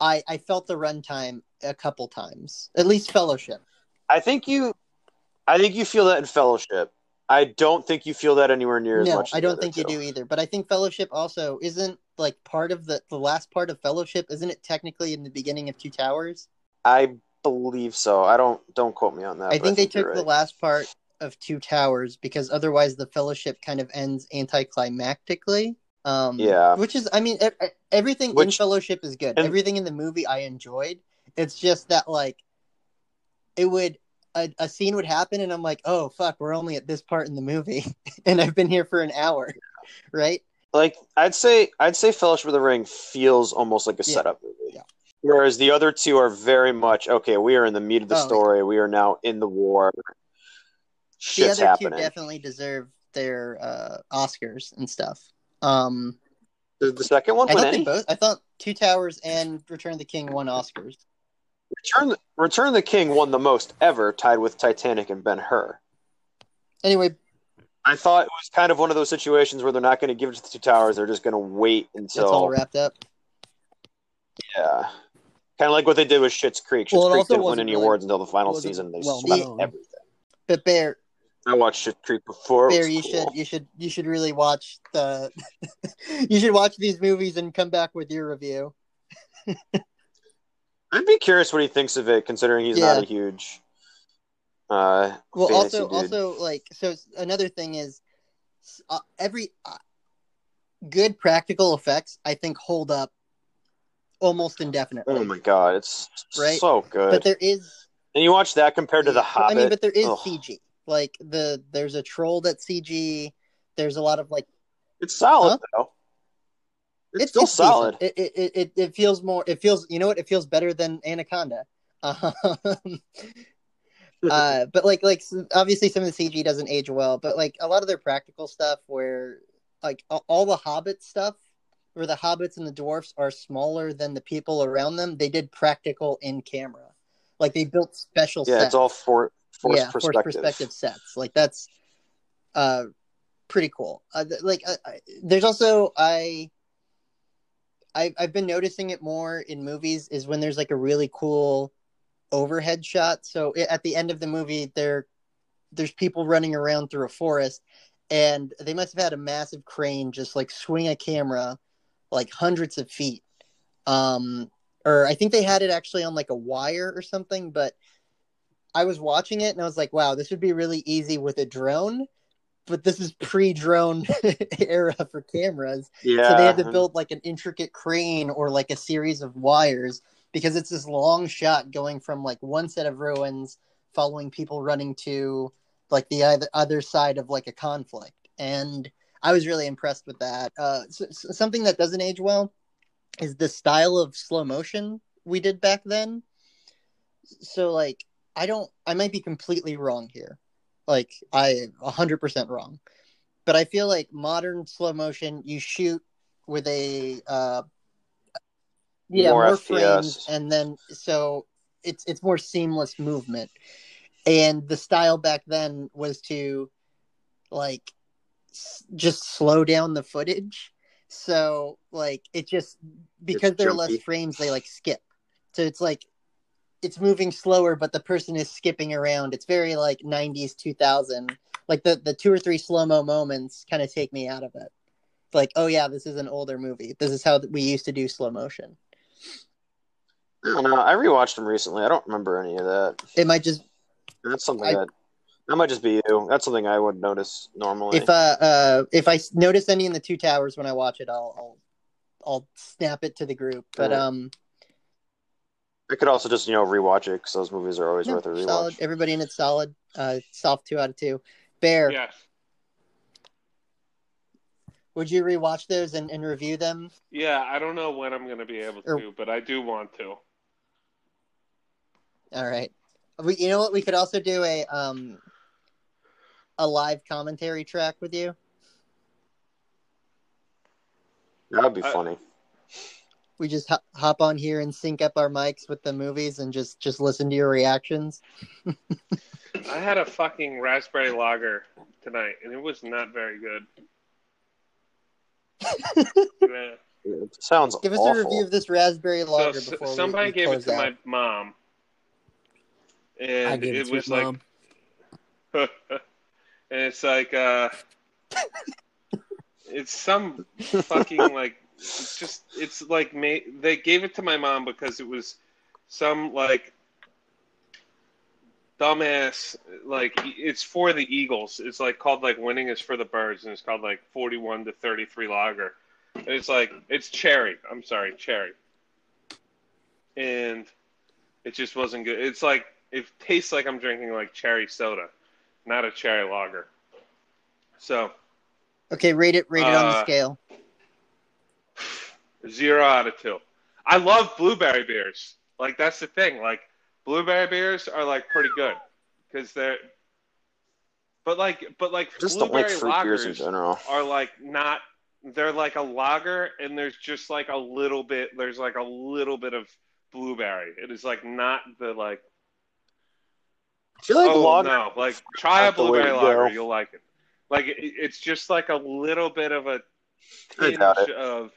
i i felt the runtime a couple times at least fellowship I think you, I think you feel that in Fellowship. I don't think you feel that anywhere near as no much. i don't think you do either but i think fellowship also isn't like part of the the last part of fellowship isn't it technically in the beginning of two towers I believe so. I don't don't quote me on that. I think they you're took the last part of Two Towers because otherwise the Fellowship kind of ends anticlimactically. Um, Yeah. which is, I mean, everything in Fellowship is good. and- everything in the movie I enjoyed. It's just that like it would a, a scene would happen and I'm like, oh fuck, we're only at this part in the movie, <laughs> and I've been here for an hour, <laughs> right? like I'd say I'd say Fellowship of the Ring feels almost like a Yeah. setup movie. Yeah. Whereas the other two are very much okay. We are in the meat of the Oh, yeah. story. We are now in the war. The other happening. two definitely deserve their uh, Oscars and stuff. Um, the second one I thought both. I thought Two Towers and Return of the King won Oscars. Return Return of the King won the most ever, tied with Titanic and Ben Hur. Anyway, I thought it was kind of one of those situations where they're not going to give it to the Two Towers. They're just going to wait until it's all wrapped up. yeah, kind of like what they did with Schitt's Creek. Schitt's Well, Creek didn't win any really- awards until the final season. They well swept known. everything. But Bear, I watched Schitt's Creek before. Was you cool. should you should you should really watch the <laughs> you should watch these movies and come back with your review. <laughs> I'd be curious what he thinks of it, considering he's not a huge. Uh, Well, also dude. also like so another thing is uh, every uh, good practical effects I think hold up almost indefinitely. oh my god, it's Right? so good. But there is and you watch that compared to the I mean, but there is Ugh. CG. Like the there's a troll that's CG. There's a lot of like It's solid Huh? though. It's, still decent. solid. It, it it it it feels more. It feels you know what? It feels better than Anaconda. Um, <laughs> uh, but like like obviously some of the CG doesn't age well, but like a lot of their practical stuff where like all the Hobbit stuff where the hobbits and the dwarfs are smaller than the people around them, they did practical in camera. Like they built special yeah, sets. it's all for forced yeah, perspective. forced perspective sets. Like that's uh pretty cool. Uh, th- like uh, I, there's also I I I've been noticing it more in movies is when there's like a really cool overhead shot. So i- at the end of the movie there there's people running around through a forest and they must have had a massive crane just like swing a camera like hundreds of feet. Um, or I think they had it actually on like a wire or something, but I was watching it and I was like, wow, this would be really easy with a drone. But this is pre-drone <laughs> era for cameras, Yeah. so they had to build like an intricate crane or like a series of wires because it's this long shot going from like one set of ruins following people running to like the other other side of like a conflict and i was really impressed with that uh s s- something that doesn't age well is the style of slow motion we did back then so like i don't i might be completely wrong here. Like i 100% wrong. But i feel like modern slow motion you shoot with a uh yeah. More more, frames and then so it's it's more seamless movement. And the style back then was to like s- just slow down the footage. So like it just because there are less frames they like skip. So it's like it's moving slower but the person is skipping around it's very like 90s 2000 like the the two or three slow-mo moments kind of take me out of it like oh yeah this is an older movie this is how we used to do slow motion I don't know. I rewatched them recently. I don't remember any of that. it might just That's something I- that that might just be you. That's something I would notice normally. if uh uh if I notice any in the two towers when i watch it i'll i'll i'll snap it to the group but Alright. um I could also just you know rewatch it because those movies are always no, worth a rewatch. solid everybody in it's solid uh soft two out of two bear Yes. would you rewatch those and, and review them Yeah, I don't know when I'm going to be able Or- to, but I do want to. all right we, you know what we could also do a um a live commentary track with you That'd be I- funny. We just hop, hop on here and sync up our mics with the movies and just just listen to your reactions <laughs> I had a fucking raspberry lager tonight, and it was not very good. <laughs> Yeah. It sounds give us awful. a review of this raspberry So lager s- before somebody we, gave it to out. my mom, and I gave it, it to was like, mom. <laughs> and it's like, uh, it's some fucking like, it's just, it's like, ma- they gave it to my mom because it was some like dumbass, like, it's for the Eagles. It's like called like winning is for the birds, and it's called like 41 to 33 lager. And it's like, it's cherry. I'm sorry, cherry. And it just wasn't good. It's like, it tastes like I'm drinking like cherry soda, not a cherry lager. So, Okay, rate it rate it on the Uh, scale. Zero out of two. I love blueberry beers. Like that's the thing. Like blueberry beers are like pretty good because they're, but like, but like Just don't like blueberry beers in general. are like not. They're like a lager, and there's just like a little bit. There's like a little bit of blueberry. It is like not the like. I feel like oh lager. no! Like try a blueberry lager, you'll like it. Like it, it's just like a little bit of a tinge of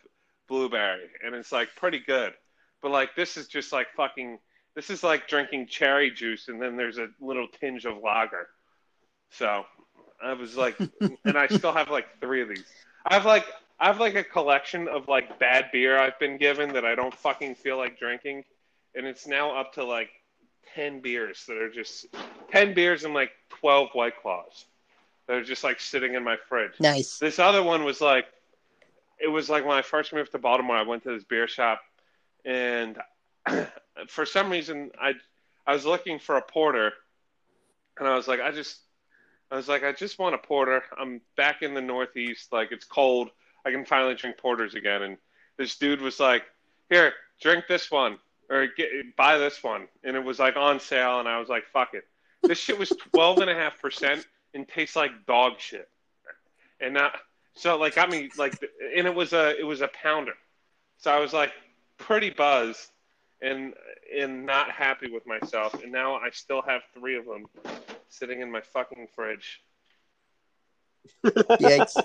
blueberry, and it's like pretty good. But like this is just like fucking. This is like drinking cherry juice, and then there's a little tinge of lager. So I was like, <laughs> and I still have like three of these. I have like I have like a collection of like bad beer I've been given that I don't fucking feel like drinking, and it's now up to like ten beers that are just ten beers and like twelve white claws. that are just like sitting in my fridge. Nice. This other one was like, it was like when I first moved to Baltimore. I went to this beer shop, and <clears throat> for some reason, I I was looking for a porter, and I was like, I just, I was like, I just want a porter. I'm back in the Northeast, like it's cold. I can finally drink porters again. And this dude was like, here, drink this one or get, buy this one, and it was like on sale, and I was like, fuck it. This shit was twelve and a half percent and tastes like dog shit, and not so like I mean like, and it was a it was a pounder, so I was like pretty buzzed and and not happy with myself, and now I still have three of them sitting in my fucking fridge. <laughs> Yikes.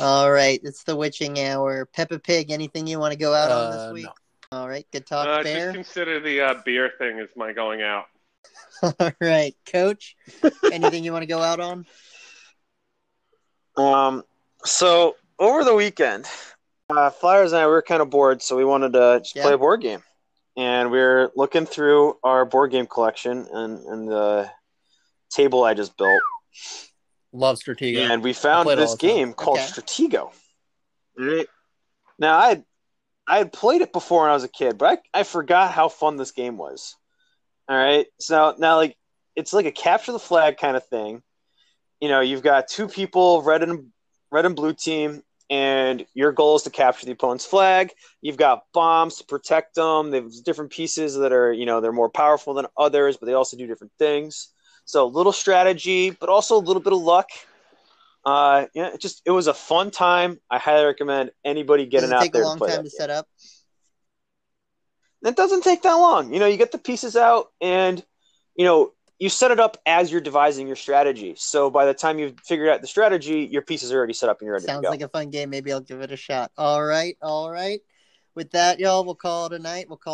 All right, it's the witching hour. Peppa Pig, anything you want to go out on this Uh, week? no. All right, good talk, Uh, Bear. just consider the uh, beer thing as my going out. <laughs> All right, Coach, anything you want to go out on? <laughs> Um, so over the weekend, uh, Flyers and I we were kind of bored, so we wanted to just Yeah. play a board game. And we are looking through our board game collection and, and the table I just built, Love Stratego. and we found this the time. game called Okay. Stratego. Right? Now I I had played it before when I was a kid, but I, I forgot how fun this game was. All right, so now like it's like a capture the flag kind of thing. You know, you've got two people, red and red and blue team, and your goal is to capture the opponent's flag. You've got bombs to protect them. There's different pieces that are, you know, they're more powerful than others, but they also do different things. So a little strategy, but also a little bit of luck. Uh, yeah, it just it was a fun time. I highly recommend anybody getting it out take there a long time to game. set up? It doesn't take that long. You know, you get the pieces out and you know, you set it up as you're devising your strategy. So by the time you've figured out the strategy, your pieces are already set up and you're ready Sounds to go. like a fun game. Maybe I'll give it a shot. All right, all right. With that, y'all, we'll call it a night. We'll call it.